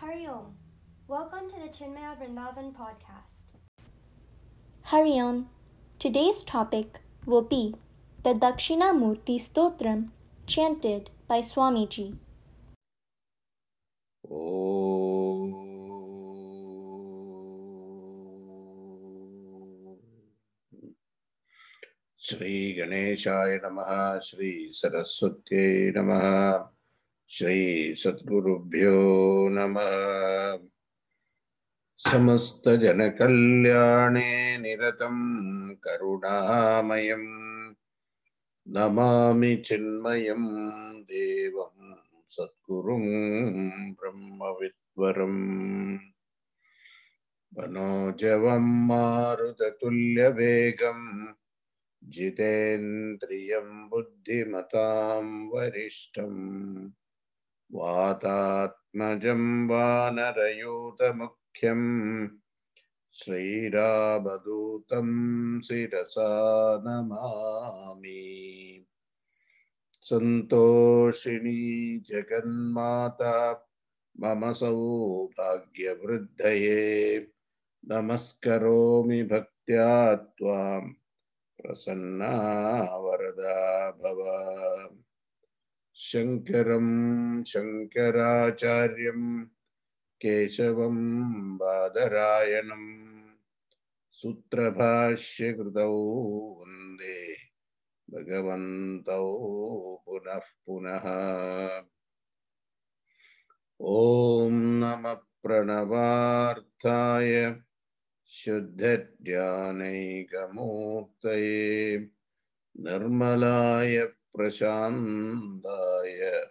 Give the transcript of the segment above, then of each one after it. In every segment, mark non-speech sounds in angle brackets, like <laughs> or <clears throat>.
Hari Om. Welcome to the Chinmaya Vrindavan podcast. Hari Om. Today's topic will be the Dakshinamurti Stotram chanted by Swamiji. श्रीगणेशाय नमः श्रीसरस्वत्यै नमः श्रीसद्गुरुभ्यो नमः। समस्तजनकल्याणे निरतं करुणामयं नमामि चिन्मयं देवं सद्गुरुं ब्रह्मविद्वरम् मनोजवं मारुततुल्यवेगम् जितेन्द्रियं बुद्धिमतां वरिष्ठम्। वातात्मजं वानरयूतमुख्यं श्रीरामदूतं शिरसा नमामि। सन्तोषिणी जगन्माता, मम सौभाग्यवृद्धये नमस्करोमि भक्त्या त्वाम् प्रसन्ना वरदा भव। शङ्करं शङ्कराचार्यं केशवं बादरायणं। सूत्रभाष्यकृतौ वंदे भगवन्तौ पुनः पुनः। ॐ नमः प्रणवार्थाय शुद्धज्ञानैकमूर्तये निर्मलाय प्रशान्ताय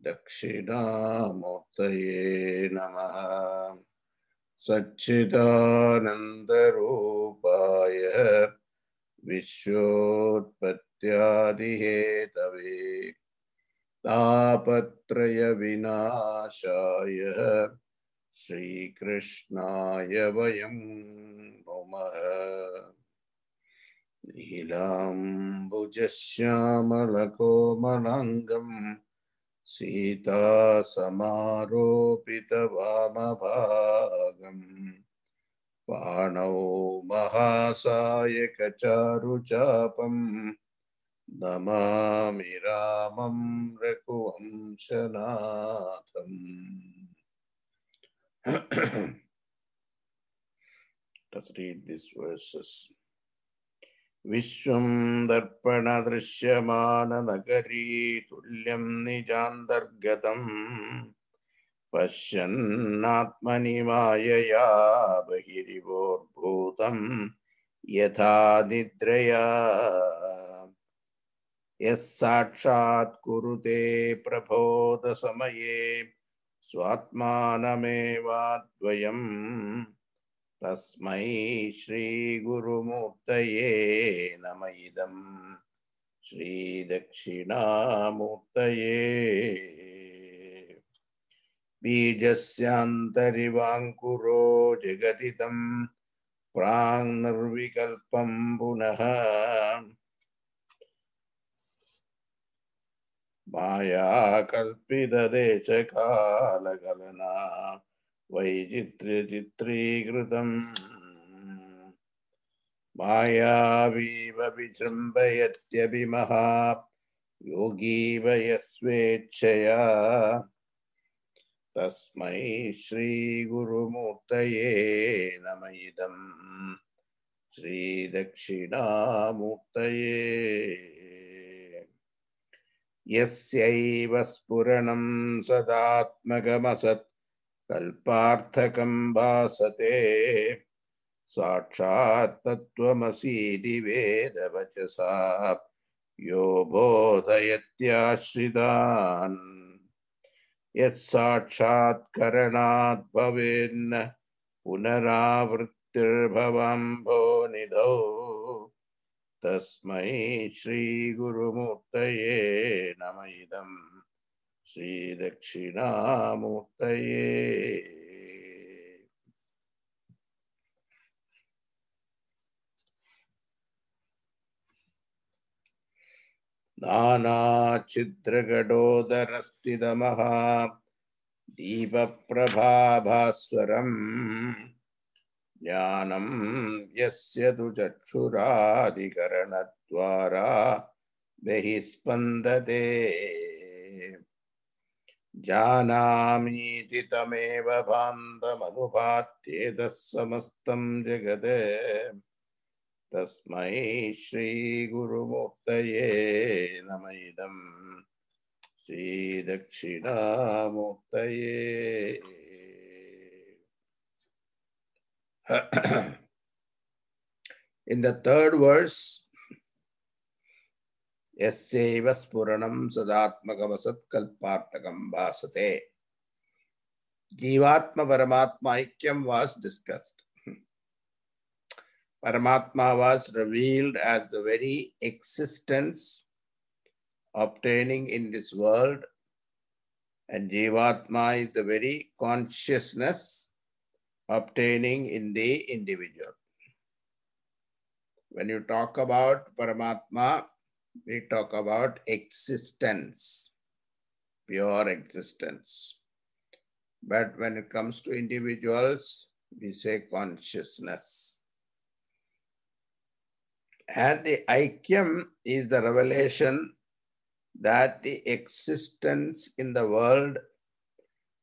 दक्षिणामूर्तये नमः। सच्चिदानन्दरूपाय विश्वोत्पत्त्यादिहेतवे तापत्रयविनाशाय श्रीकृष्णाय वयं नुमः। नीलाम्बुजश्यामलकोमलाङ्गम् सीतासमारोपितवामभागम् पाणौ महासायकचारुचापम् नमामि रामं रघुवंशनाथम् <coughs> Let's read these verses. विश्वं दर्पणदृश्यमाननगरी तुल्यं निजान्तर्गतम् पश्यन्नात्मनि मायया बहिरिवोर्भूतं यथा निद्रया यः साक्षात् कुरुते तस्मै श्रीगुरुमूर्तये नम इदं श्रीदक्षिणामूर्तये। बीजस्यान्तरिवाङ्कुरो जगदिदं प्राङ्निर्विकल्पं पुनः। मायाकल्पितदेशकालकलना वैचित्र्यचित्रीकृतम्। मायावीव विजृम्भयत्यभिमहा योगी वयस्वेच्छया तस्मै श्रीगुरुमूर्तये नम इदं श्रीदक्षिणामूर्तये। यस्यैव स्फुरणं सदात्मकमसत् कल्पार्थकं भासते। साक्षात् तत्त्वमसीति वेदवचसा। यो बोधयत्याश्रितान्। यत्साक्षात्करणात् भवेन्न, पुनरावृत्तिर्भवम्भो निधौ। तस्मै श्रीगुरुमूर्तये नम इदम्। श्रीदक्षिणामूर्तये। नानाच्छिद्रगडोदरस्थितमः दीपप्रभाभास्वरम्। ज्ञानं यस्य तु चक्षुरादिकरणद्वारा बहिस्पन्दते। जानामीति तमेव भान्तमनुभात्येतः समस्तं जगत् तस्मै श्रीगुरुमूर्तये नम इदम् श्रीदक्षिणामूर्तये In the third verse, यस्यैव स्फुरणं सदात्मकमसत्कल्पार्थकं भासते जीवात्मा परमात्मा ऐक्यम was discussed. Paramatma was revealed as the very existence obtaining in this world, and Jivatma is the very consciousness obtaining in the individual. When you talk about Paramatma, we talk about existence, pure existence. But when it comes to individuals, we say consciousness. And the Aikyam is the revelation that the existence in the world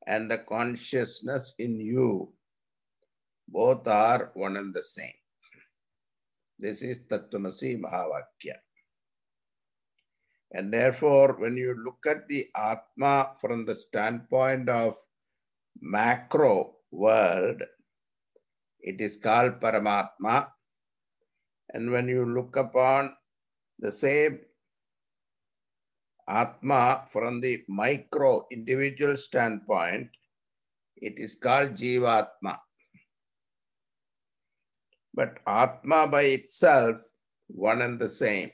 and the consciousness in you both are one and the same. This is Tattvamasi Mahavakya. And therefore, when you look at the Atma from the standpoint of macro world, it is called Paramatma. And when you look upon the same Atma from the micro individual standpoint, it is called Jivatma. But Atma by itself, one and the same,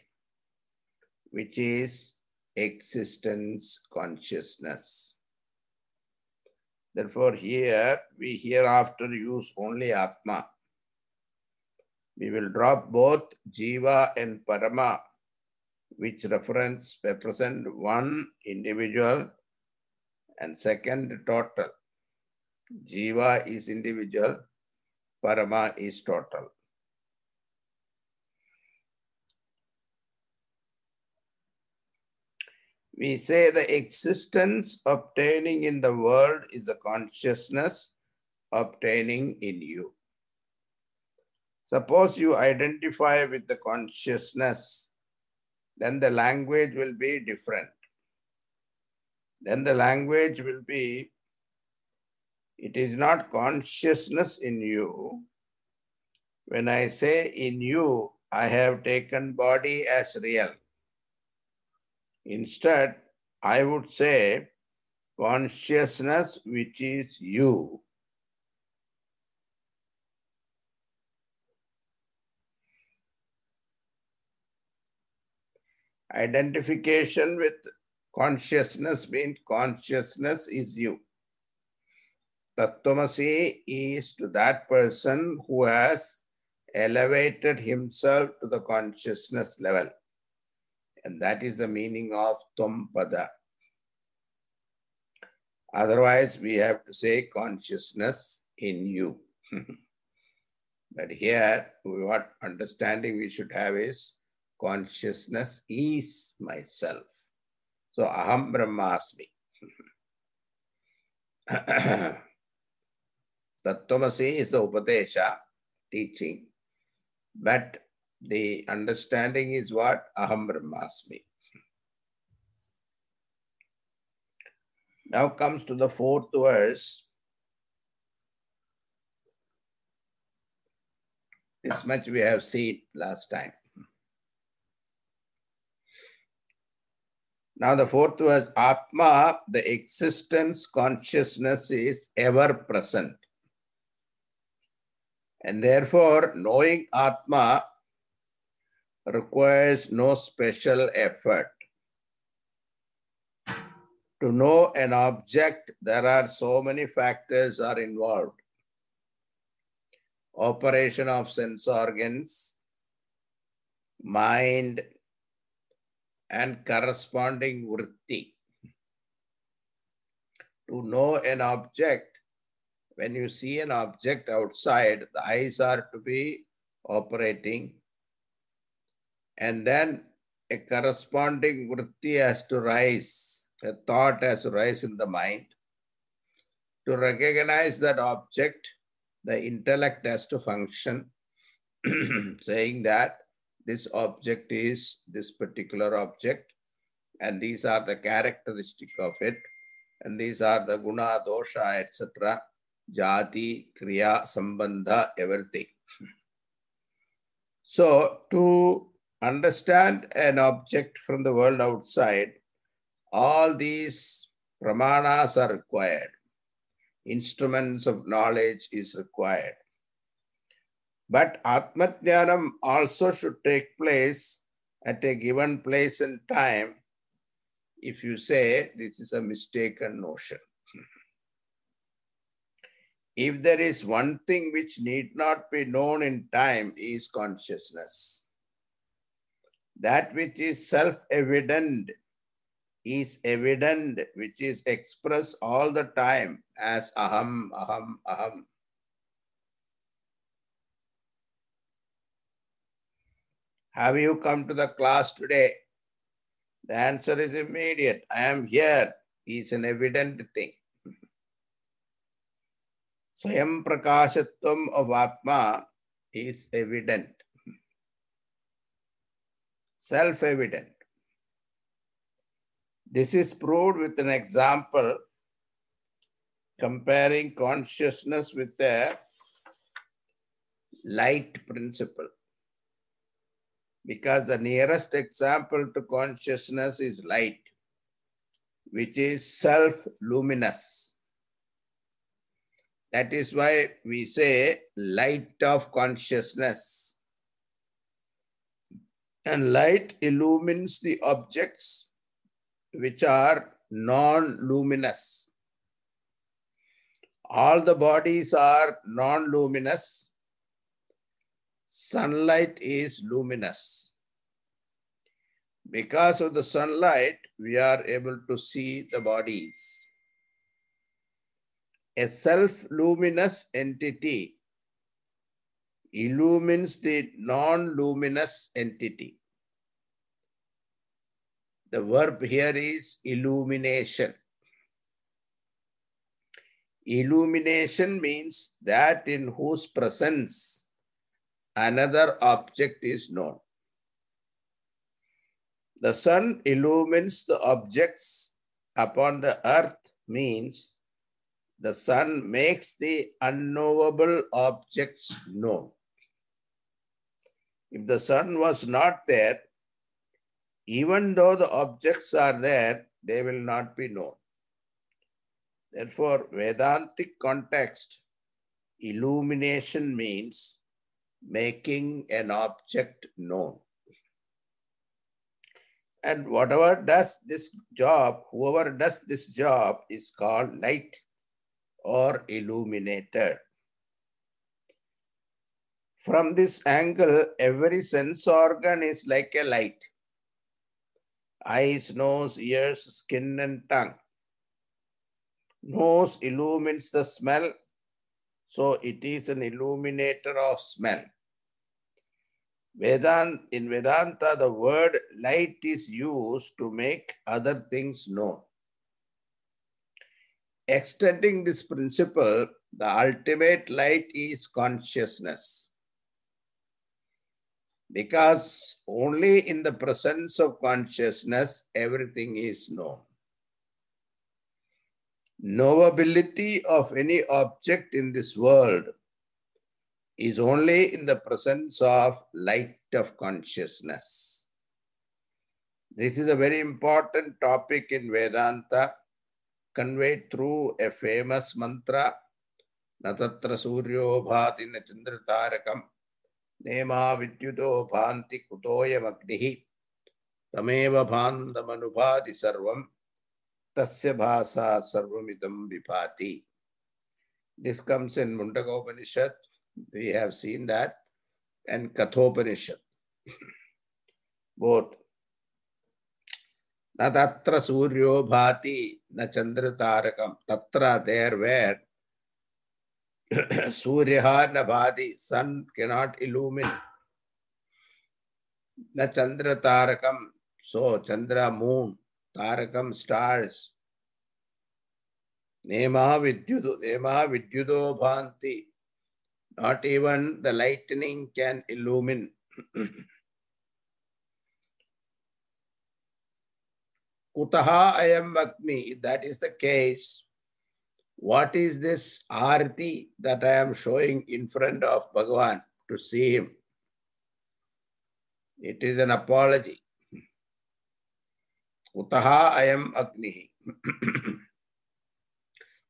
which is existence consciousness. Therefore, here we hereafter use only Atma. We will drop both Jiva and Parama, which reference represent one individual and second total. Jiva is individual, Parama is total. We say the existence obtaining in the world is the consciousness obtaining in you. Suppose you identify with the consciousness, then the language will be different. Then the language will be it is not consciousness in you. When I say in you, I have taken body as real. Instead, I would say consciousness, which is you. Identification with consciousness means consciousness is you. Tattvamasi is to that person who has elevated himself to the consciousness level. And that is the meaning of Thampada. Otherwise, we have to say consciousness in you. <laughs> but here, what understanding we should have is consciousness is myself. So, Aham Brahmasmi. <clears throat> Tattvamasi is the Upadesha teaching, but the understanding is what? Aham Brahmasmi. Now comes to the fourth verse. This much we have seen last time. Now the fourth verse, Atma, the existence consciousness is ever present. And therefore, knowing Atma requires no special effort. To know an object, there are so many factors are involved. Operation of sense organs, mind, and corresponding vritti. to know an object, when you see an object outside, the eyes are to be operating. And then a corresponding vritti has to rise, a thought has to rise in the mind. To recognize that object, the intellect has to function, <clears throat> saying that this object is this particular object, and these are the characteristic of it, and these are the guna, dosha, etc., jati, kriya, sambandha, everything. <clears throat> So, to understand an object from the world outside, all these pramanas are required. Instruments of knowledge is required. But Atmajnanam also should take place at a given place and time if you say this is a mistaken notion. If there is one thing which need not be known in time is consciousness that which is self-evident is evident, which is expressed all the time as aham, aham, aham. Have you come to the class today? The answer is immediate. I am here is an evident thing. Swayam prakashatvam of Atma is evident self-evident. This is proved with an example comparing consciousness with the light principle. Because the nearest example to consciousness is light, which is self-luminous. That is why we say light of consciousness and light illumines the objects which are non-luminous. All the bodies are non-luminous. Sunlight is luminous. Because of the sunlight, we are able to see the bodies. A self-luminous entity illumines the non-luminous entity. The verb here is illumination. Illumination means that in whose presence another object is known. The sun illumines the objects upon the earth means the sun makes the unknowable objects known. If the sun was not there, even though the objects are there, they will not be known. Therefore, Vedantic context, illumination means making an object known. And whatever does this job, whoever does this job is called light or illuminated. From this angle, every sense organ is like a light eyes, nose, ears, skin, and tongue. Nose illumines the smell, so it is an illuminator of smell. Vedant, in Vedanta, the word light is used to make other things known. Extending this principle, the ultimate light is consciousness because only in the presence of consciousness everything is known. Knowability of any object in this world is only in the presence of light of consciousness. This is a very important topic in Vedanta, conveyed through a famous mantra, Natatra Suryo Bhati Chandra नेमा विद्युतो भांति कुतोयमग्नि तमेव भान्तमनुभाति सर्वं तस्य भाषा सर्वमिदं विभाति। This comes in Mundakopanishad we have seen that and Kathopanishad both न तत्र सूर्यो भाति न चंद्र तारकम तत्र there where <coughs> Surya na bhati, sun cannot illumine. Na chandra tarakam, so chandra moon, tarakam stars. Nema vidyudo, nema vidyudo bhanti. Not even the lightning can illumine. <coughs> Kutaha ayam that is the case, what is this arti that I am showing in front of Bhagavan to see him? It is an apology. Utaha Kutaha ayam Agni. <clears throat>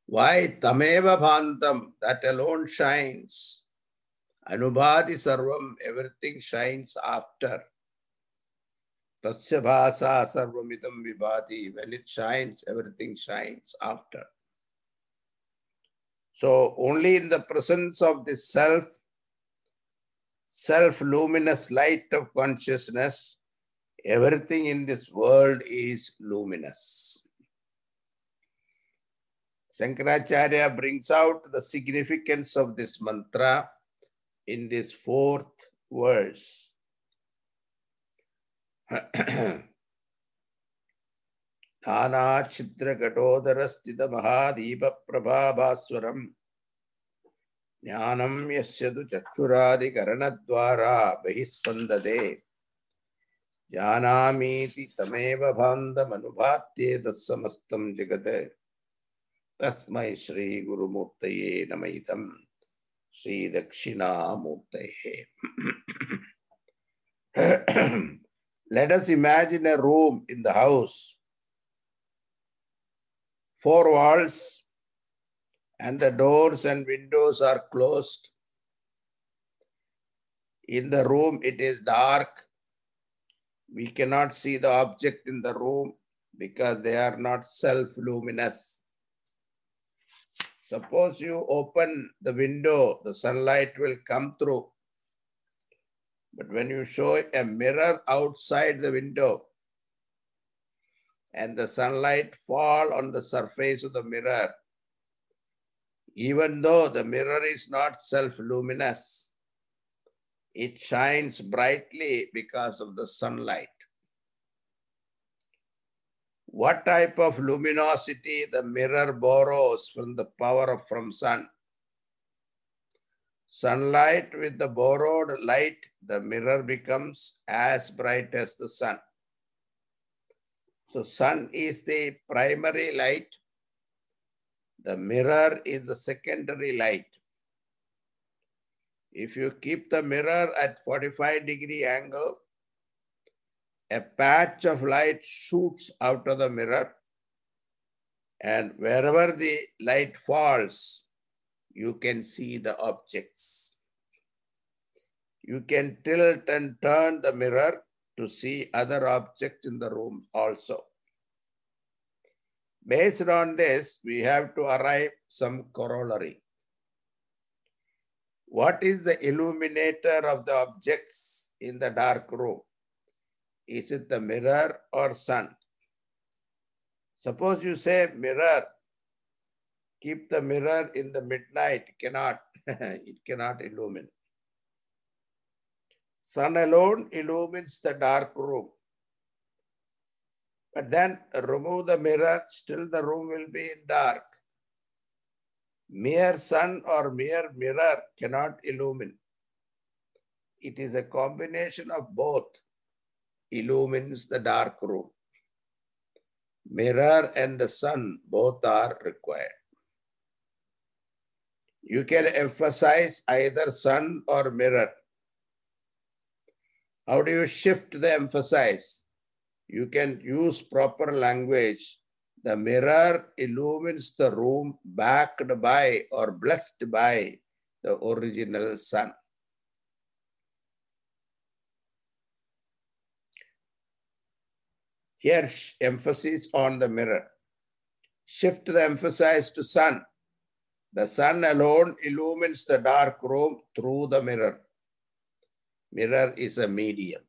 Why Tameva Bhantam, that alone shines. Anubhati Sarvam, everything shines after. Tasya Bhasa Sarvamitam Vibhati, when it shines, everything shines after. So only in the presence of this self, self-luminous light of consciousness, everything in this world is luminous. Shankaracharya brings out the significance of this mantra in this fourth verse. <clears throat> नानाच्छिद्रकटोदरस्थितमहादीपप्रभाभास्वरम् ज्ञानं यस्य तु चक्षुरादिकरणद्वारा बहिस्पन्दते। जानामीति तमेव भान्दमनुभात्येतत्समस्तं जगत्। तस्मै श्रीगुरुमूर्तये नमैतं श्रीदक्षिणामूर्तये। <clears throat> Let us imagine a room in the house, four walls, and the doors and windows are closed. In the room, it is dark. We cannot see the object in the room because they are not self luminous. Suppose you open the window, the sunlight will come through. But when you show a mirror outside the window and the sunlight fall on the surface of the mirror, even though the mirror is not self-luminous, it shines brightly because of the sunlight. What type of luminosity the mirror borrows from the power of from sun? sunlight with the borrowed light, the mirror becomes as bright as the sun. So sun is the primary light. The mirror is the secondary light. If you keep the mirror at 45 degree angle, a patch of light shoots out of the mirror and wherever the light falls, you can see the objects. You can tilt and turn the mirror to see other objects in the room also. Based on this, we have to arrive some corollary. What is the illuminator of the objects in the dark room? Is it the mirror or sun? Suppose you say mirror, keep the mirror in the midnight, cannot, it cannot <laughs> illumine. Sun alone illumines the dark room. But then remove the mirror, still the room will be in dark. Mere sun or mere mirror cannot illumine. It is a combination of both illumines the dark room. Mirror and the sun both are required. You can emphasize either sun or mirror. How do you shift the emphasis? You can use proper language. The mirror illumines the room backed by or blessed by the original sun. Here, emphasis on the mirror. Shift the emphasis to sun. The sun alone illumines the dark room through the mirror. Mirror is a medium.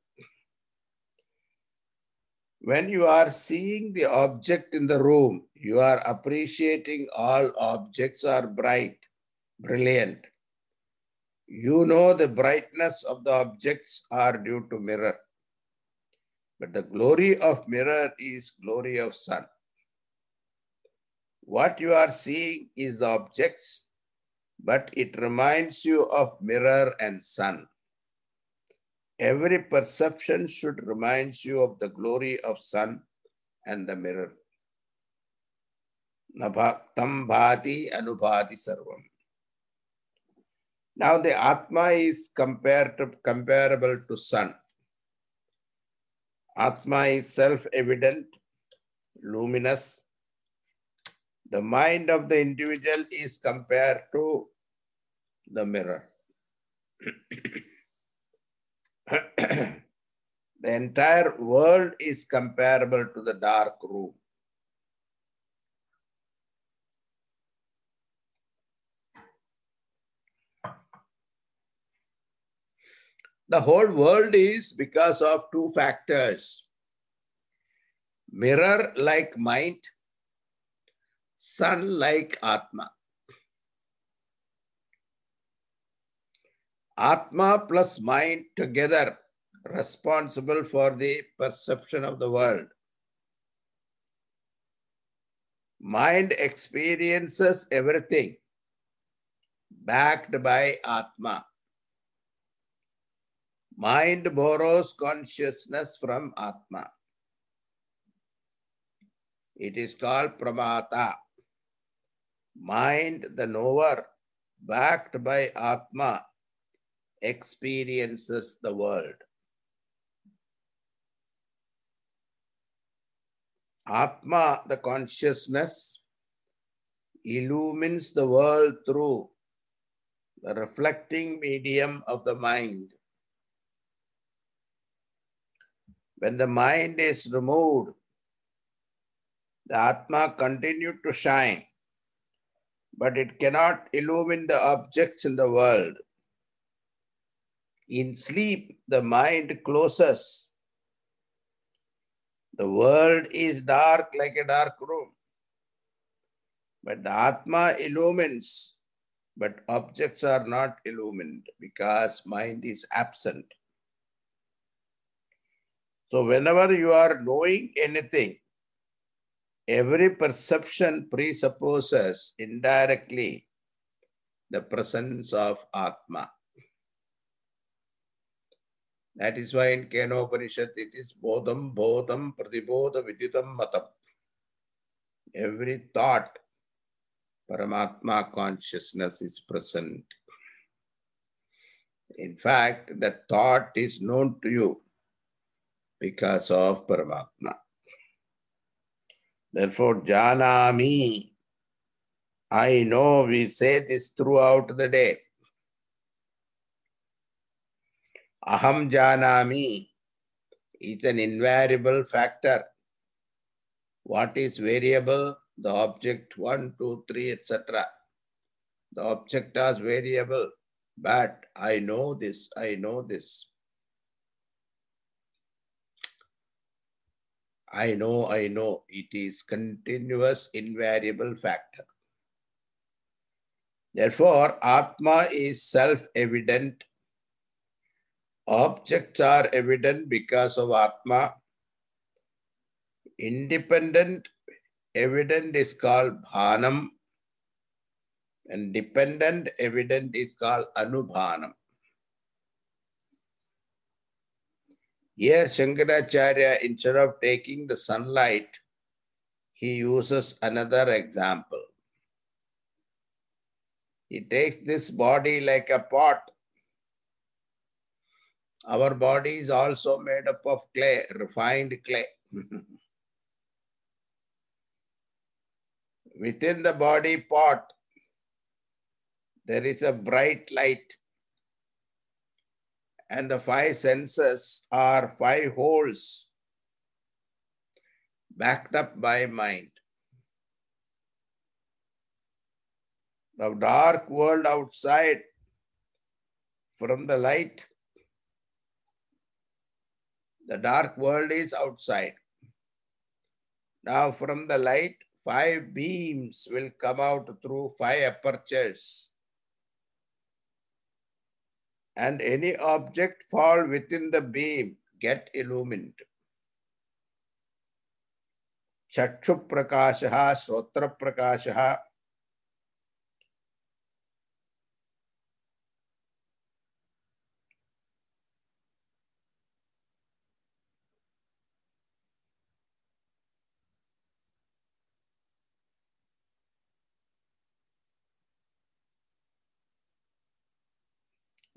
When you are seeing the object in the room, you are appreciating all objects are bright, brilliant. You know the brightness of the objects are due to mirror. But the glory of mirror is glory of sun. What you are seeing is the objects, but it reminds you of mirror and sun. Every perception should remind you of the glory of sun and the mirror. Tam sarvam. Now the Atma is compared to, comparable to sun. Atma is self-evident, luminous. The mind of the individual is compared to the mirror. <clears throat> <coughs> the entire world is comparable to the dark room. The whole world is because of two factors. Mirror like mind, sun like Atma. Atma plus mind together responsible for the perception of the world. Mind experiences everything backed by Atma. Mind borrows consciousness from Atma. It is called Pramata. Mind, the knower, backed by Atma, experiences the world. Atma, the consciousness, illumines the world through the reflecting medium of the mind. When the mind is removed, the Atma continued to shine, but it cannot illumine the objects in the world. In sleep, the mind closes. The world is dark like a dark room. But the Atma illumines, but objects are not illumined because mind is absent. So, whenever you are knowing anything, every perception presupposes indirectly the presence of Atma. That is why in Kenopanishad it is Bodham, Bodham, Pratibodha, Viditam, Matam. Every thought, Paramatma consciousness is present. In fact, that thought is known to you because of Paramatma. Therefore, Janami, I know we say this throughout the day. Aham janami is an invariable factor. What is variable? The object 1, 2, 3, etc. The object is variable, but I know this, I know this. I know, I know. It is continuous invariable factor. Therefore, Atma is self-evident Objects are evident because of Atma. Independent evident is called Bhanam and dependent evident is called Anubhanam. Here Shankaracharya, instead of taking the sunlight, he uses another example. He takes this body like a pot our body is also made up of clay, refined clay. <laughs> Within the body pot, there is a bright light. And the five senses are five holes backed up by mind. The dark world outside from the light the dark world is outside. Now, from the light, five beams will come out through five apertures. And any object fall within the beam get illumined. चक्षुप्रकाशः श्रोत्रप्रकाशः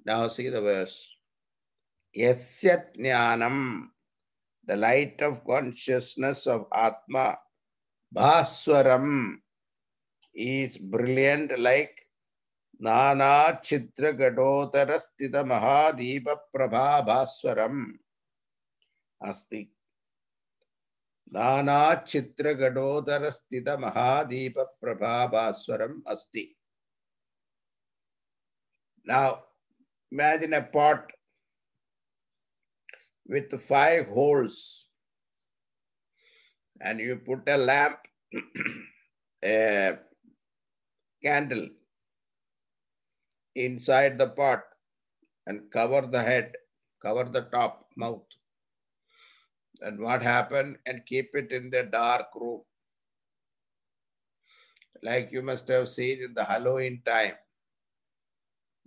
Now see the verse. Yasya jnanam, the light of consciousness of Atma, Bhaswaram, is brilliant like Nana Chitra Gadotara Sthita Prabha Bhaswaram. Asti. Nana Chitra Gadotara Sthita Prabha Bhaswaram Asti. Now, Imagine a pot with five holes and you put a lamp, <clears throat> a candle inside the pot and cover the head, cover the top mouth. And what happened? And keep it in the dark room. Like you must have seen in the Halloween time.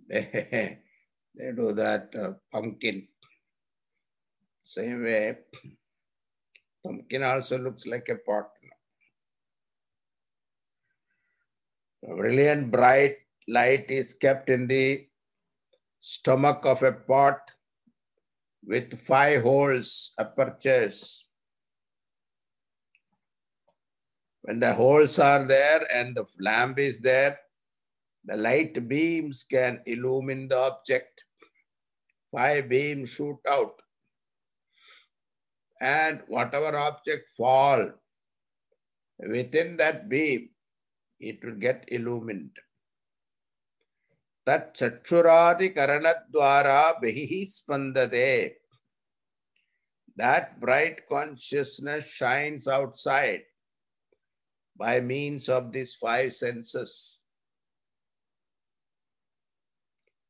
<laughs> They do that uh, pumpkin. Same way, pumpkin also looks like a pot. Brilliant bright light is kept in the stomach of a pot with five holes, apertures. When the holes are there and the lamp is there, the light beams can illumine the object five beams shoot out. And whatever object fall within that beam, it will get illumined. That chachuradi karanadwara behihi spandade. That bright consciousness shines outside by means of these five senses.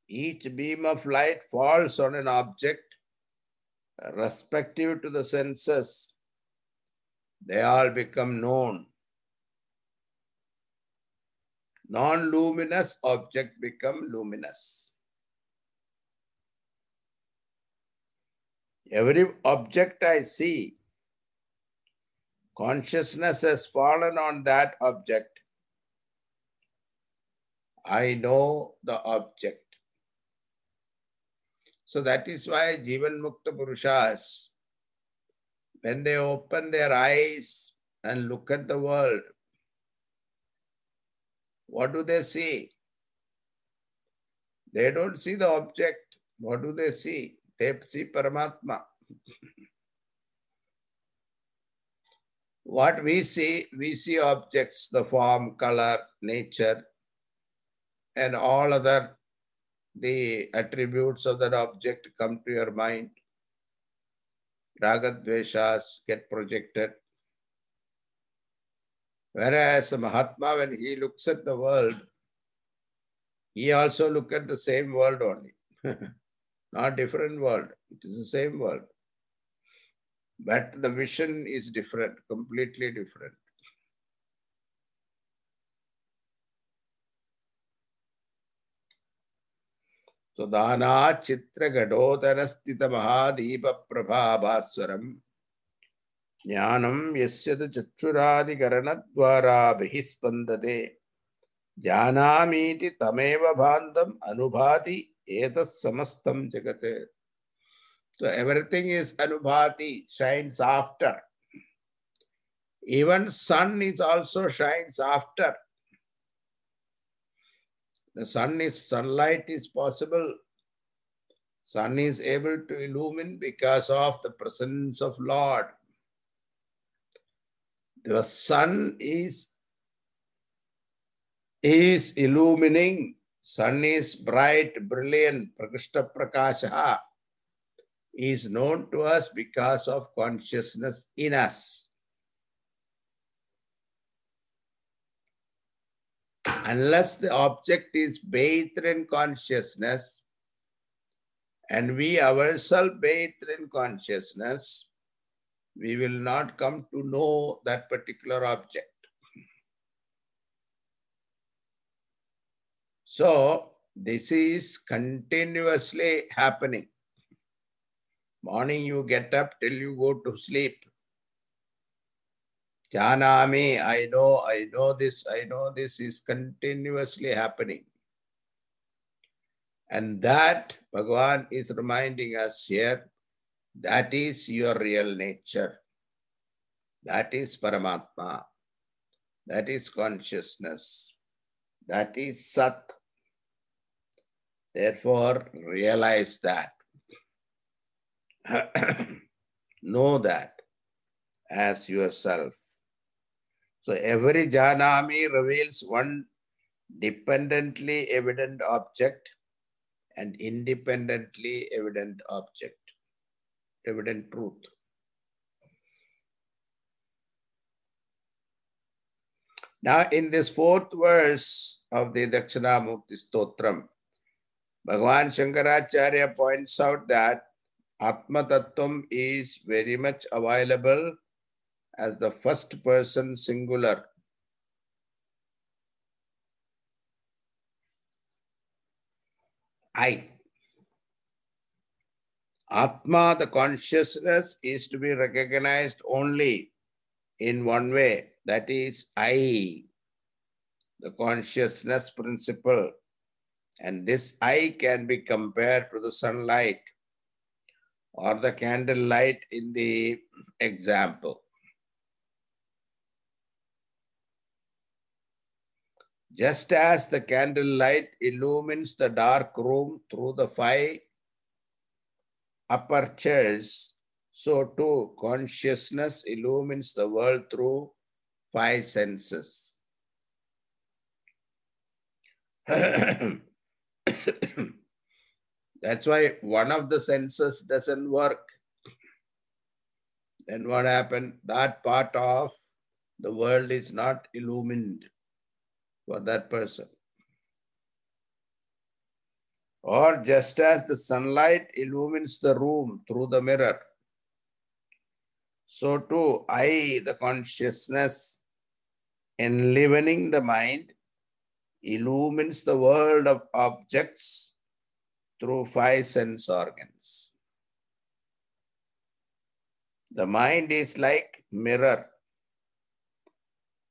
Each beam of light falls on an object respective to the senses. They all become known. Non-luminous object become luminous. Every object I see, consciousness has fallen on that object. I know the object. So that is why Jivan Mukta Purushas, when they open their eyes and look at the world, what do they see? They don't see the object. What do they see? They see Paramatma. what we see, we see objects, the form, color, nature, and all other the attributes of that object come to your mind. Ragadveshas get projected. Whereas Mahatma, when he looks at the world, he also look at the same world only. <laughs> Not different world. It is the same world. But the vision is different, completely different. Sudana चित्र स्थित महादीप प्रभाभास्वरम ज्ञानम यस्य चक्षुरादिकरण द्वारा बहिस्पंदते जानामीति तमेव भान्तम अनुभाति एतत् समस्तं जगत् so everything is anubhati shines after. Even sun is also shines after. The sun is sunlight is possible. Sun is able to illumine because of the presence of Lord. The sun is is illumining. Sun is bright, brilliant. Prakashta Prakasha is known to us because of consciousness in us. Unless the object is bathed in consciousness and we ourselves bathed in consciousness, we will not come to know that particular object. So, this is continuously happening. Morning you get up till you go to sleep. Janami, I know, I know this, I know this is continuously happening. And that, Bhagavan is reminding us here, that is your real nature. That is Paramatma. That is consciousness. That is Sat. Therefore, realize that. <clears throat> know that as yourself. So every Janami reveals one dependently evident object and independently evident object, evident truth. Now, in this fourth verse of the Dakshinamurti Stotram, Bhagavan Shankaracharya points out that Atma Tattvam is very much available as the first person singular. I. Atma, the consciousness, is to be recognized only in one way, that is I, the consciousness principle. And this I can be compared to the sunlight or the candle light in the example. Just as the candle light illumines the dark room through the five apertures, so too consciousness illumines the world through five senses. <coughs> That's why one of the senses doesn't work. Then what happened? That part of the world is not illumined for that person. Or just as the sunlight illumines the room through the mirror, so too I, the consciousness, enlivening the mind, illumines the world of objects through five sense organs. The mind is like mirror.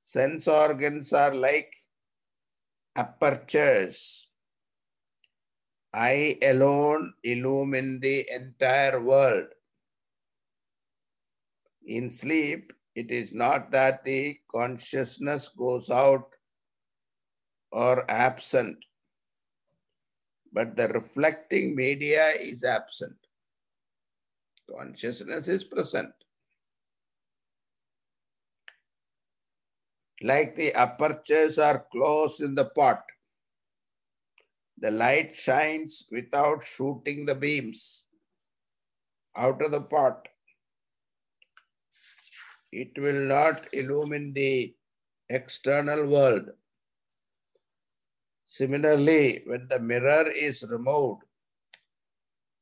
Sense organs are like apertures. I alone illumine the entire world. In sleep, it is not that the consciousness goes out or absent, but the reflecting media is absent. Consciousness is present. Like the apertures are closed in the pot. The light shines without shooting the beams out of the pot. It will not illumine the external world. Similarly, when the mirror is removed,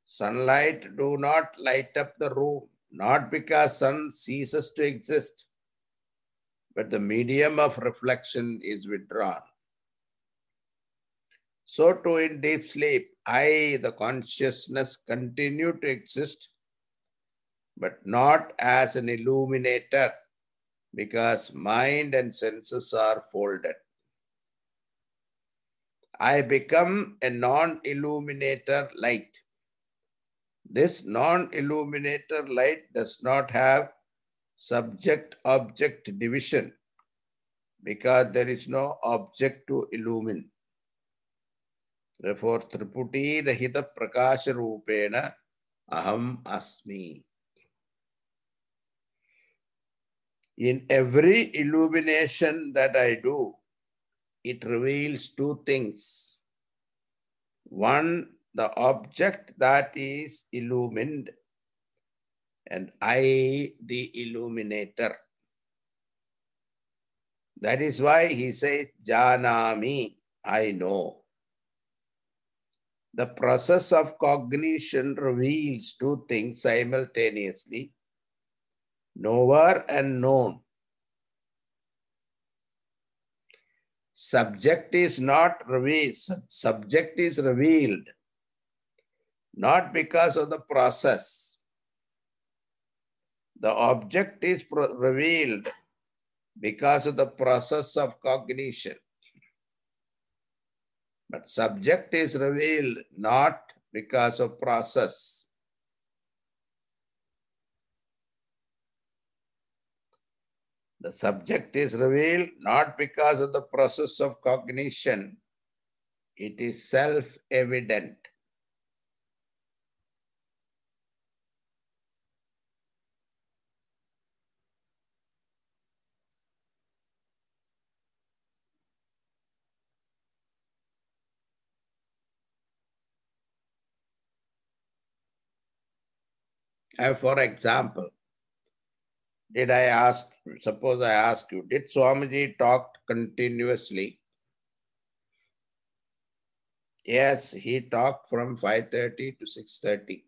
sunlight do not light up the room, not because sun ceases to exist, but the medium of reflection is withdrawn. So too in deep sleep, I, the consciousness, continue to exist, but not as an illuminator, because mind and senses are folded. I become a non-illuminator light. This non-illuminator light does not have subject-object division because there is no object to illumine. Therefore, Triputi Rahita Prakasha Rupena Aham Asmi. In every illumination that I do, it reveals two things. One, the object that is illumined and I, the illuminator. That is why he says, Janami, I know. The process of cognition reveals two things simultaneously knower and known. Subject is not revealed, subject is revealed not because of the process. The object is revealed because of the process of cognition. But subject is revealed not because of process. The subject is revealed not because of the process of cognition. It is self-evident. Uh, for example, did I ask, suppose I ask you, did Swamiji talk continuously? Yes, he talked from 5.30 to 6.30.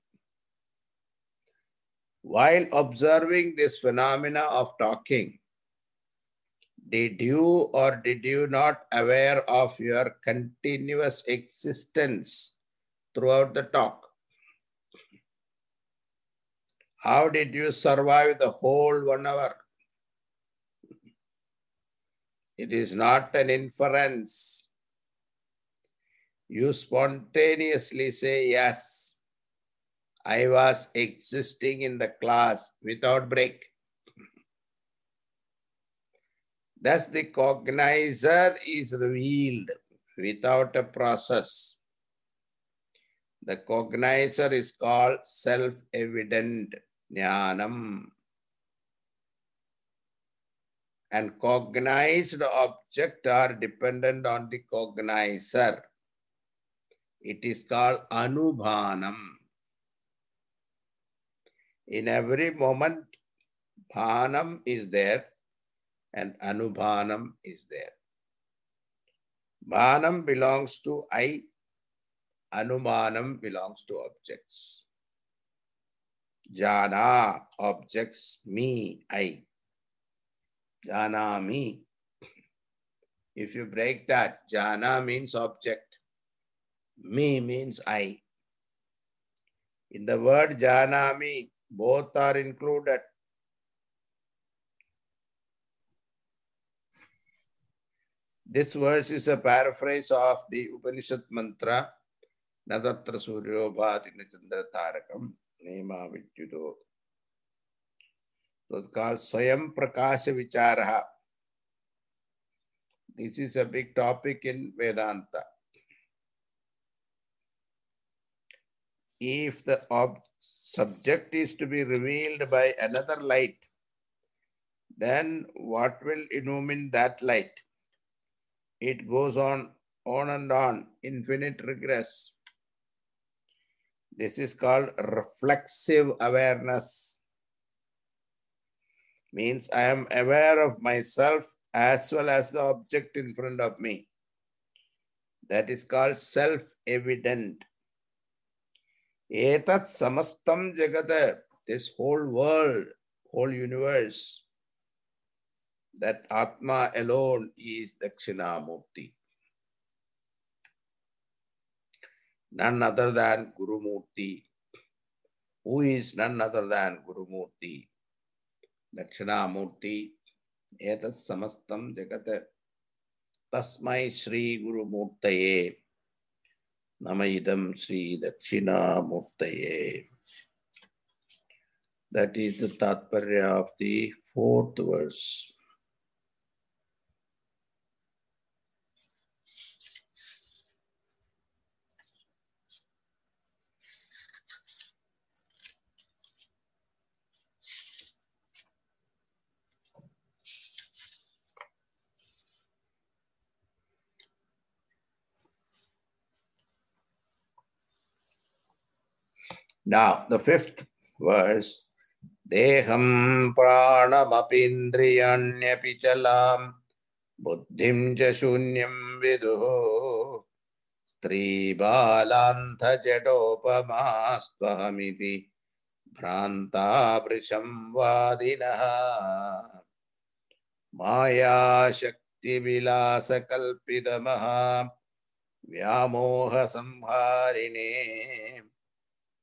While observing this phenomena of talking, did you or did you not aware of your continuous existence throughout the talk? How did you survive the whole one hour? It is not an inference. You spontaneously say, Yes, I was existing in the class without break. Thus, the cognizer is revealed without a process. The cognizer is called self evident. Jnanam. And cognized object are dependent on the cognizer. It is called anubhanam. In every moment, bhanam is there and anubhanam is there. Bhanam belongs to I, anubhanam belongs to objects. Jana, objects, me, I. Jana, me. If you break that, jana means object, me means I. In the word jana, me, both are included. This verse is a paraphrase of the Upanishad mantra, Nadatra Suryo Tarakam. It's called Swayam Prakasha Vicharaha. This is a big topic in Vedanta. If the ob subject is to be revealed by another light, then what will illumine that light? It goes on, on and on, infinite regress. This is called reflexive awareness. Means I am aware of myself as well as the object in front of me. That is called self-evident. Etat samastam jagata, this whole world, whole universe, that Atma alone is Dakshinamurti. None other than Guru Murti. Who is none other than Guru Murti? Dakshinamurti. Etas samastam jagat. Tasmai Sri Guru Murtaye. Namayidam Sri Dakshinamurtaye. That is the Tatparya of the fourth verse. Now, the fifth verse, Deham pranamapindriyanyapi chalam बुद्धिं च शून्यं विदुः स्त्रीबालान्धजडोपमास्त्वहमिति भ्रान्ता वृषं वादिनः मायाशक्तिविलासकल्पितमः व्यामोहसंहारिणे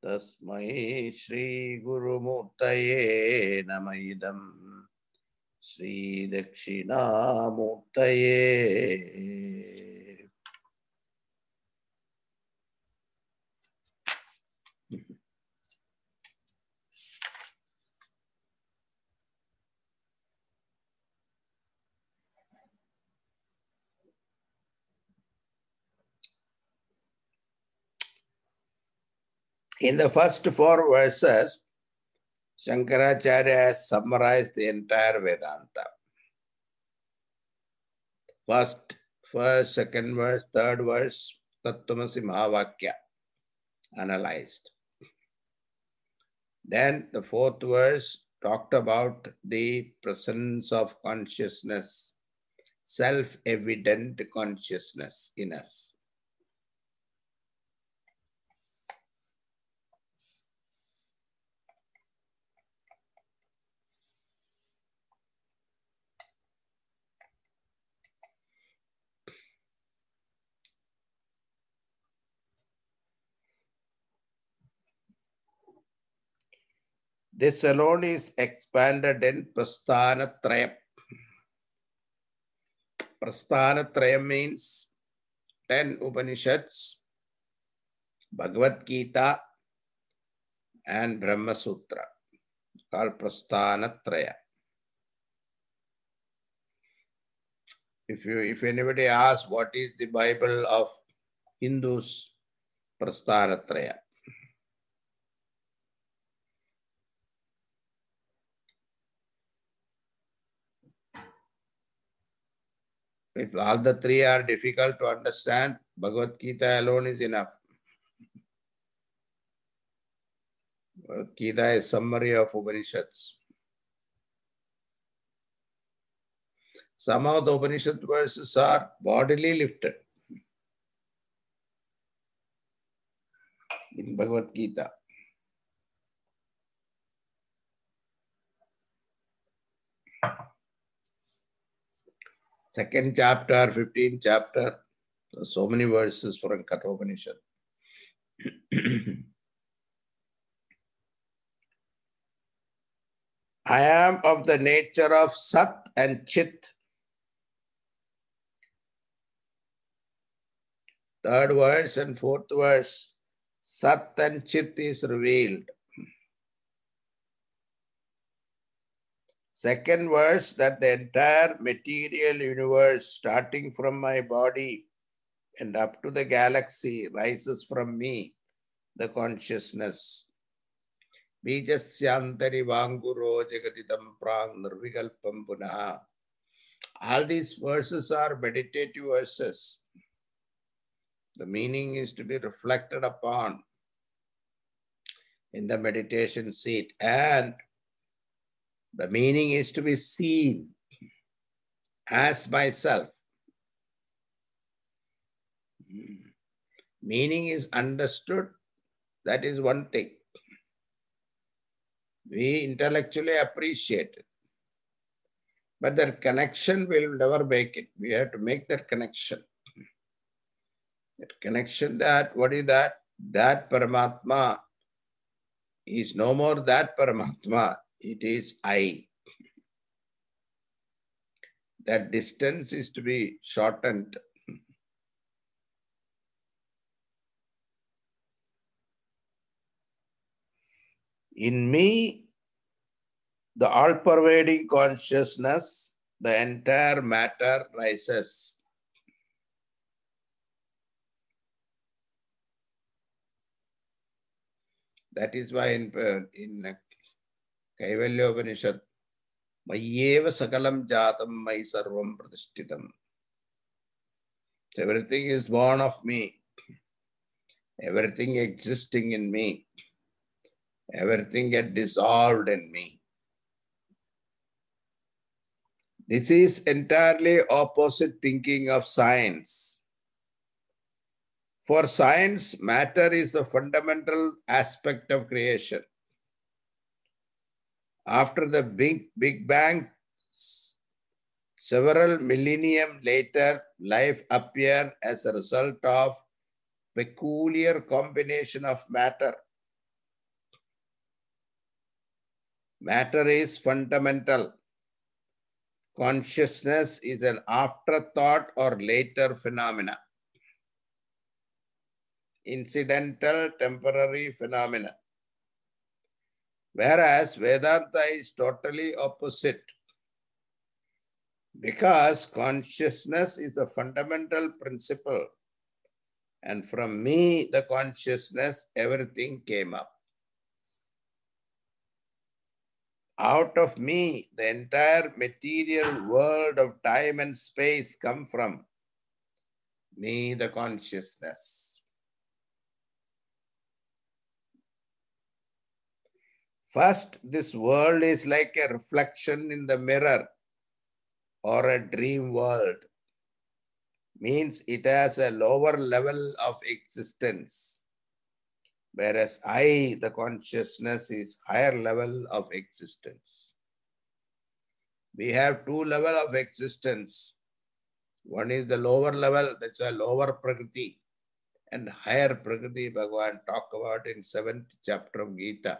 तस्मै श्रीगुरुमूर्तये नम इदम् श्रीदक्षिणामूर्तये In the first four verses, Shankaracharya has summarized the entire Vedanta. First, first, second verse, third verse, Tattvamasi Mahavakya, analyzed. Then the fourth verse talked about the presence of consciousness, self-evident consciousness in us. This alone is expanded in Prasthanatrayam. Prasthanatrayam means 10 Upanishads, Bhagavad Gita, and Brahma Sutra, called Prasthanatraya. If you if anybody asks what is the Bible of Hindus, Prasthanatraya. If all the three are difficult to understand, Bhagavad Gita alone is enough. Bhagavad Gita is summary of Upanishads. Some of the Upanishad verses are bodily lifted in Bhagavad Gita. Second chapter, 15th chapter, so many verses from Kathopanishad. <clears throat> I am of the nature of Sat and Chit. Third verse and fourth verse, Sat and Chit is revealed. Second verse that the entire material universe, starting from my body and up to the galaxy, rises from me, the consciousness. All these verses are meditative verses. The meaning is to be reflected upon in the meditation seat and the meaning is to be seen as myself. Meaning is understood, that is one thing. We intellectually appreciate it. But that connection will never make it. We have to make that connection. That connection that, what is that? That Paramatma is no more that Paramatma it is I. That distance is to be shortened. In me, the all pervading consciousness, the entire matter rises. That is why in, uh, in Kaivalyopanishad, Mayyeva Sakalam Jatam Mai Sarvam Pratishtitam. Everything is born of me. Everything existing in me. Everything get dissolved in me. This is entirely opposite thinking of science. For science, matter is a fundamental aspect of creation. After the Big, Big Bang, several millennium later, life appeared as a result of peculiar combination of matter. Matter is fundamental. Consciousness is an afterthought or later phenomena. Incidental, temporary phenomena. Whereas Vedanta is totally opposite. Because consciousness is the fundamental principle. And from me, the consciousness, everything came up. Out of me, the entire material world of time and space come from me, the consciousness. First, this world is like a reflection in the mirror or a dream world. Means it has a lower level of existence. Whereas I, the consciousness, is higher level of existence. We have two level of existence. One is the lower level, that's a lower prakriti, and higher prakriti Bhagavan talk about in seventh chapter of Gita.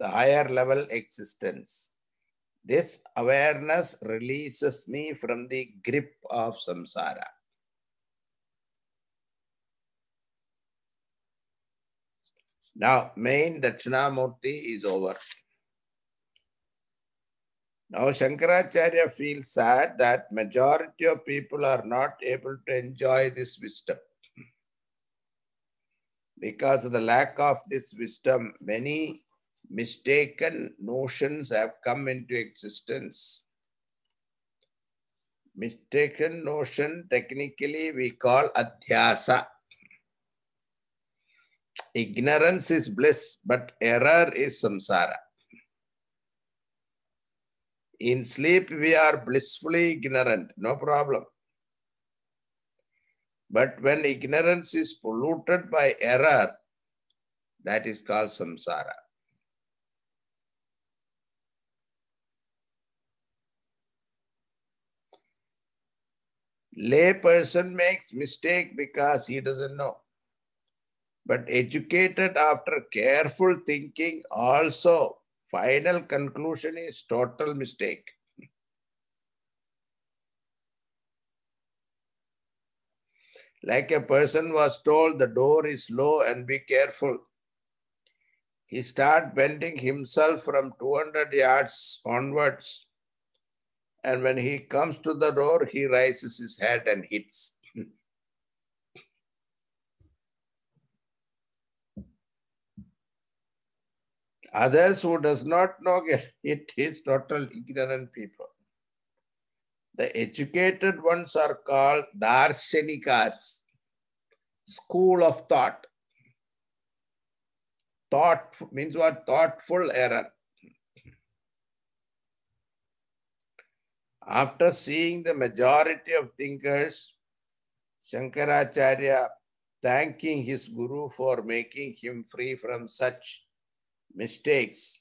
the higher level existence. This awareness releases me from the grip of samsara. Now, main Dakshinamurti is over. Now, Shankaracharya feels sad that majority of people are not able to enjoy this wisdom. Because of the lack of this wisdom, many mistaken notions have come into existence. Mistaken notion, technically we call adhyasa. Ignorance is bliss, but error is samsara. In sleep, we are blissfully ignorant, no problem. But when ignorance is polluted by error, that is called samsara. Lay person makes mistake because he doesn't know. But educated after careful thinking also final conclusion is total mistake. Like a person was told the door is low and be careful. He start bending himself from 200 yards onwards. And when he comes to the door, he raises his head and hits. Others who does not know get it is total ignorant people. The educated ones are called darshanikas, school of thought. Thought means what? Thoughtful error. After seeing the majority of thinkers, Shankaracharya thanking his guru for making him free from such mistakes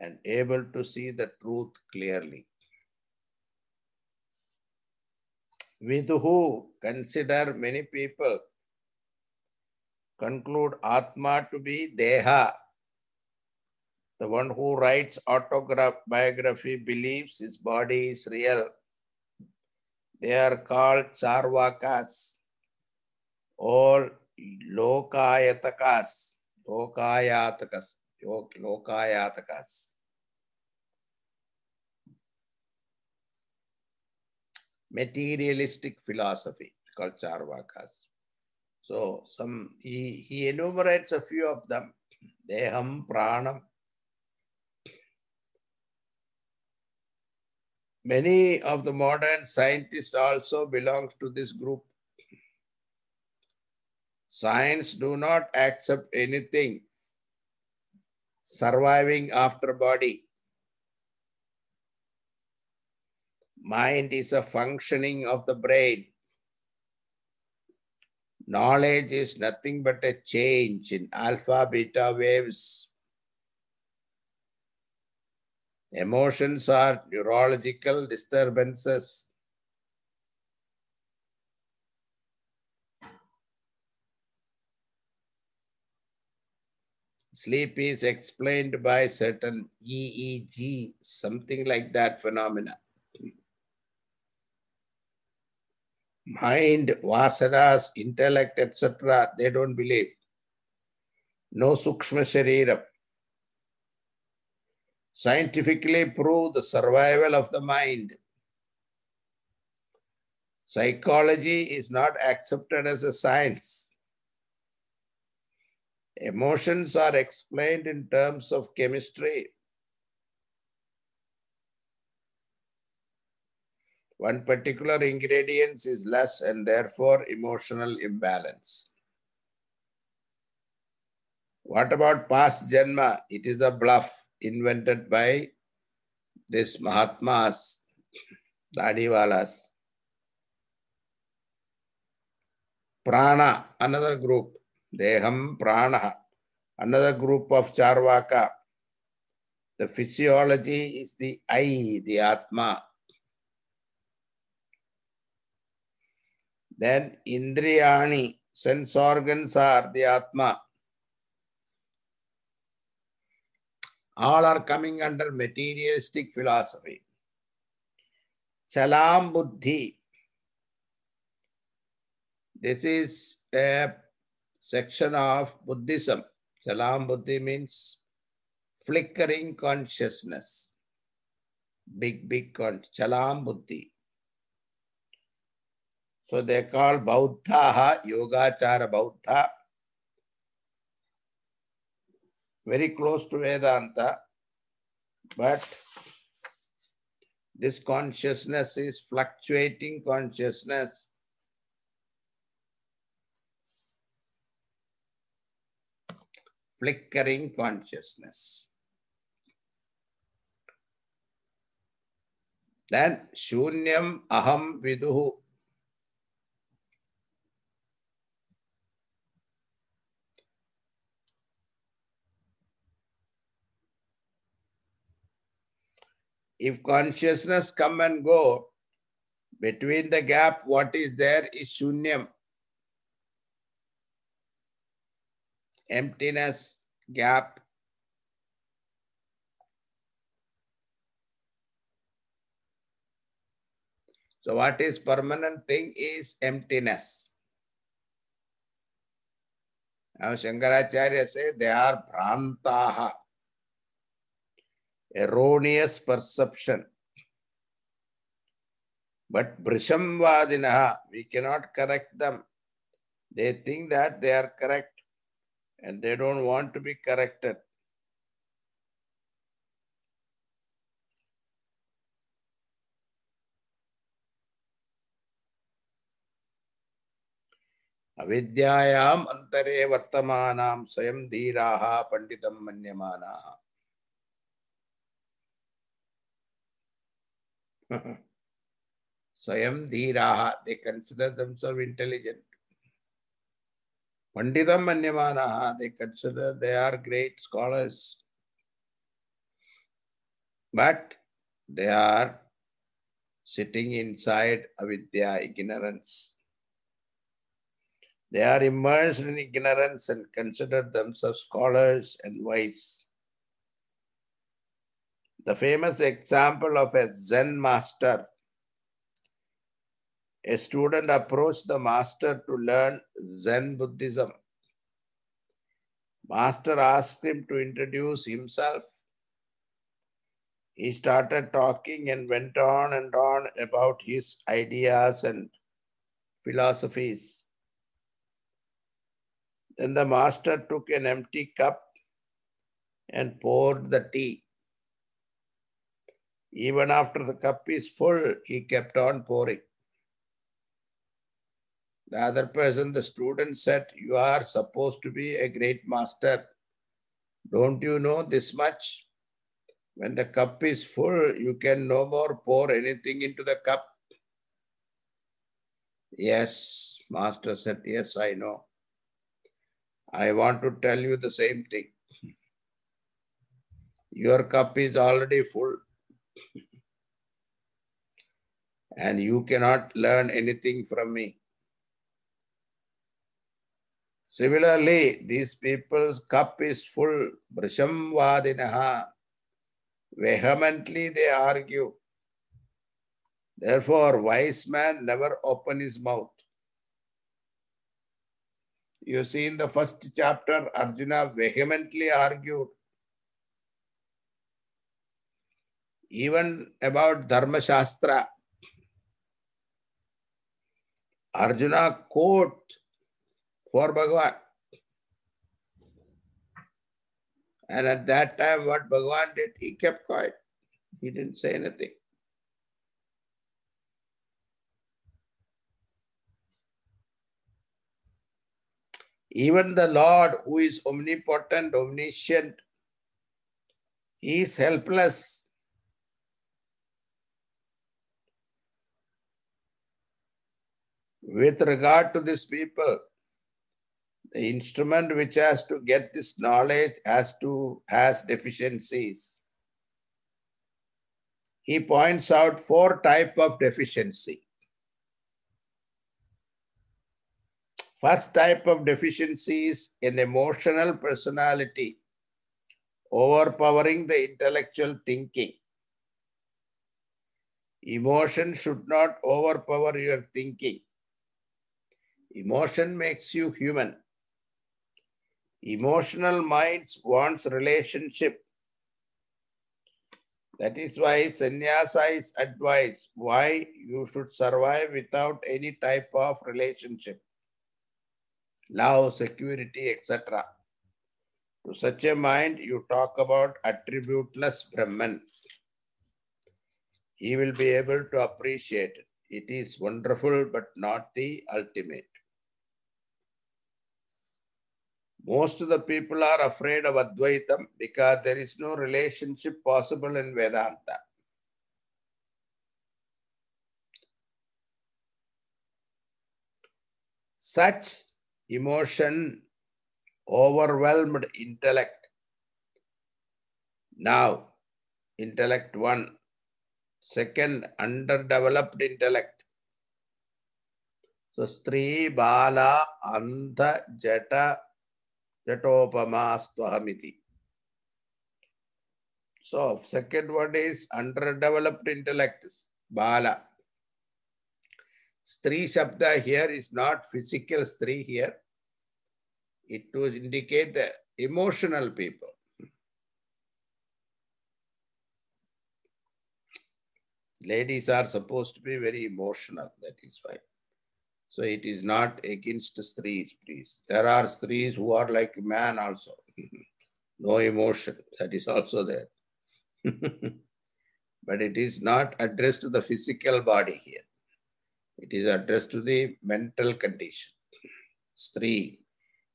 and able to see the truth clearly. Viduhu consider many people conclude Atma to be Deha. The one who writes autobiography believes his body is real. They are called Charvakas, all Lokayatakas, Lokayatakas, Lokayatakas. materialistic philosophy called Charvakas. So some he, he enumerates a few of them. Deham, Pranam. Many of the modern scientists also belongs to this group. Science do not accept anything surviving after body. Mind is a functioning of the brain. Knowledge is nothing but a change in alpha beta waves. Emotions are neurological disturbances. Sleep is explained by certain EEG, something like that phenomena. Mind, vasanas, intellect, etc., they don't believe. No sukshma shariram. Scientifically prove the survival of the mind. Psychology is not accepted as a science. Emotions are explained in terms of chemistry. One particular ingredient is less and therefore emotional imbalance. What about past Janma? It is a bluff invented by this Mahatmas, Dadiwalas. Prana, another group. Deham Prana, another group of Charvaka. The physiology is the I, the Atma. Then Indriyani, sense organs are the Atma. All are coming under materialistic philosophy. Chalam Buddhi. This is a section of Buddhism. Chalam Buddhi means flickering consciousness. Big, big con Chalam Buddhi. So they call Bauddha, Yogachara Bauddha. Very close to Vedanta, but this consciousness is fluctuating consciousness flickering consciousness. Then Shunyam Aham Viduhu. If consciousness come and go, between the gap, what is there is Shunyam. emptiness, gap. So what is permanent thing is emptiness. Now Shankaracharya say they are bhrantaha, erroneous perception. But Brishamvadinaha, we cannot correct them. They think that they are correct and they don't want to be corrected. अविद्यायाम् अन्तरे वर्तमानां स्वयं धीराः पण्डितं मन्यमानाः <laughs> Swayam dhiraha, they consider themselves intelligent. Pandita manyamanaha, they consider they are great scholars. But they are sitting inside avidya, ignorance. They are immersed in ignorance and consider themselves scholars and wise. The famous example of a Zen master a student approached the master to learn Zen Buddhism. Master asked him to introduce himself. he started talking and went on and on about his ideas and philosophies. Then the master took an empty cup and poured the tea. Even after the cup is full, he kept on pouring. The other person, the student said, You are supposed to be a great master. Don't you know this much? When the cup is full, you can no more pour anything into the cup. Yes, Master said, Yes, I know. I want to tell you the same thing. Your cup is already full. And you cannot learn anything from me. Similarly, these people's cup is full. Brishamvadinaha. Vehemently they argue. Therefore, wise man never open his mouth. You see in the first chapter, Arjuna vehemently argued even about Dharma Shastra. Arjuna quote for Bhagavan. And at that time, what Bhagavan did, he kept quiet. He didn't say anything. Even the Lord, who is omnipotent, omniscient, he is helpless. With regard to these people, the instrument which has to get this knowledge has to has deficiencies. He points out four type of deficiency. First type of deficiency is an emotional personality overpowering the intellectual thinking. Emotion should not overpower your thinking. Emotion makes you human. Emotional minds wants relationship. That is why sannyasa is advised why you should survive without any type of relationship. Love, security, etc. To such a mind, you talk about attributeless Brahman. He will be able to appreciate it. It is wonderful, but not the ultimate. Most of the people are afraid of Advaitam because there is no relationship possible in Vedanta. Such emotion overwhelmed intellect. Now, intellect one. Second, underdeveloped intellect. So, Stri, Bala, Anta, Jata, Jatopamastahamiti. So, second word is underdeveloped intellect, Bala. Stri Shabda here is not physical Stri here. It to indicate the emotional people. Ladies are supposed to be very emotional, that is why. So it is not against Stris, please. There are Stris who are like man also. <laughs> no emotion, that is also there. <laughs> but it is not addressed to the physical body here. It is addressed to the mental condition. Stri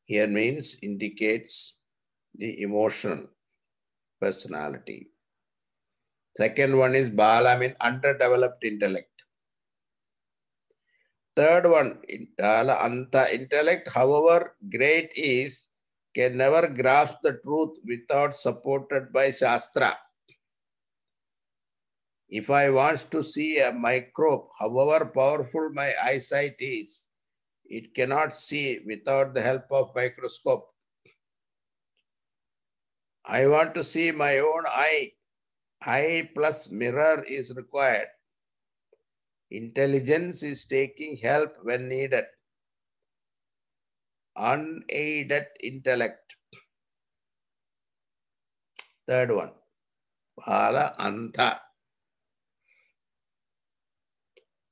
here means indicates the emotional personality. Second one is Bala, I mean underdeveloped intellect. Third one, Anta intellect, however great is, can never grasp the truth without supported by Shastra. If I want to see a microbe, however powerful my eyesight is, it cannot see without the help of microscope. I want to see my own eye. Eye plus mirror is required. Intelligence is taking help when needed. Unaided intellect. Third one. Bala Anta.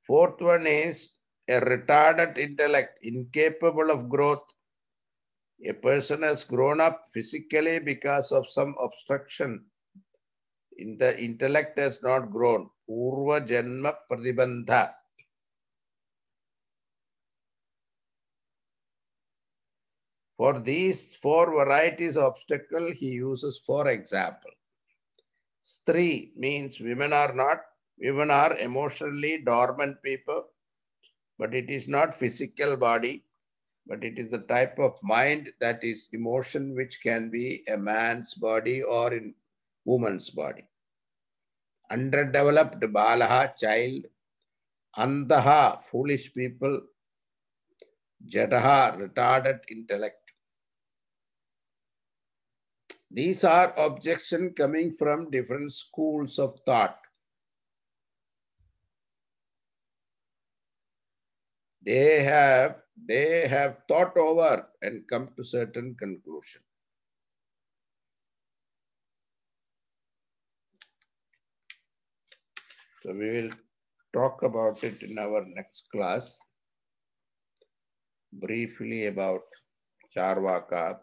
Fourth one is a retarded intellect, incapable of growth. A person has grown up physically because of some obstruction. In the intellect has not grown. Purva Janma Pratibandha. For these four varieties of obstacle, he uses for example. Stri means women are not, women are emotionally dormant people, but it is not physical body, but it is the type of mind that is emotion which can be a man's body or in woman's body. Underdeveloped balaha, child, andaha, foolish people, jataha, retarded intellect. These are objections coming from different schools of thought. They have they have thought over and come to certain conclusion. So we will talk about it in our next class. Briefly about Charvaka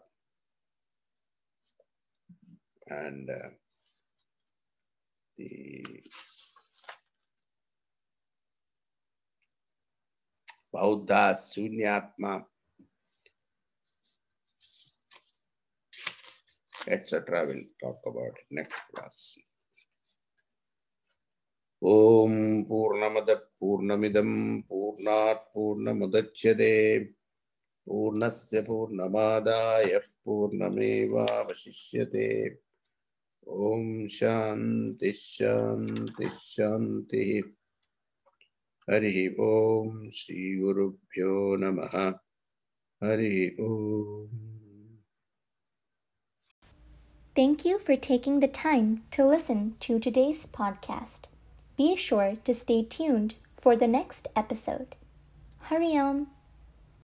and uh, the Bauddha Sunyatma, etc. We'll talk about next class. ॐ पूर्णमद पूर्णमिदं पूर्णात् पूर्णमुदच्यते पूर्णस्य पूर्णमादाय पूर्णमेवावशिष्यते। ॐ शान्ति शान्ति शान्तिः हरिः ॐ श्रीगुरुभ्यो नमः। हरिः ॐ Thank you for taking the time to listen to today's podcast. Be sure to stay tuned for the next episode. Hari Om.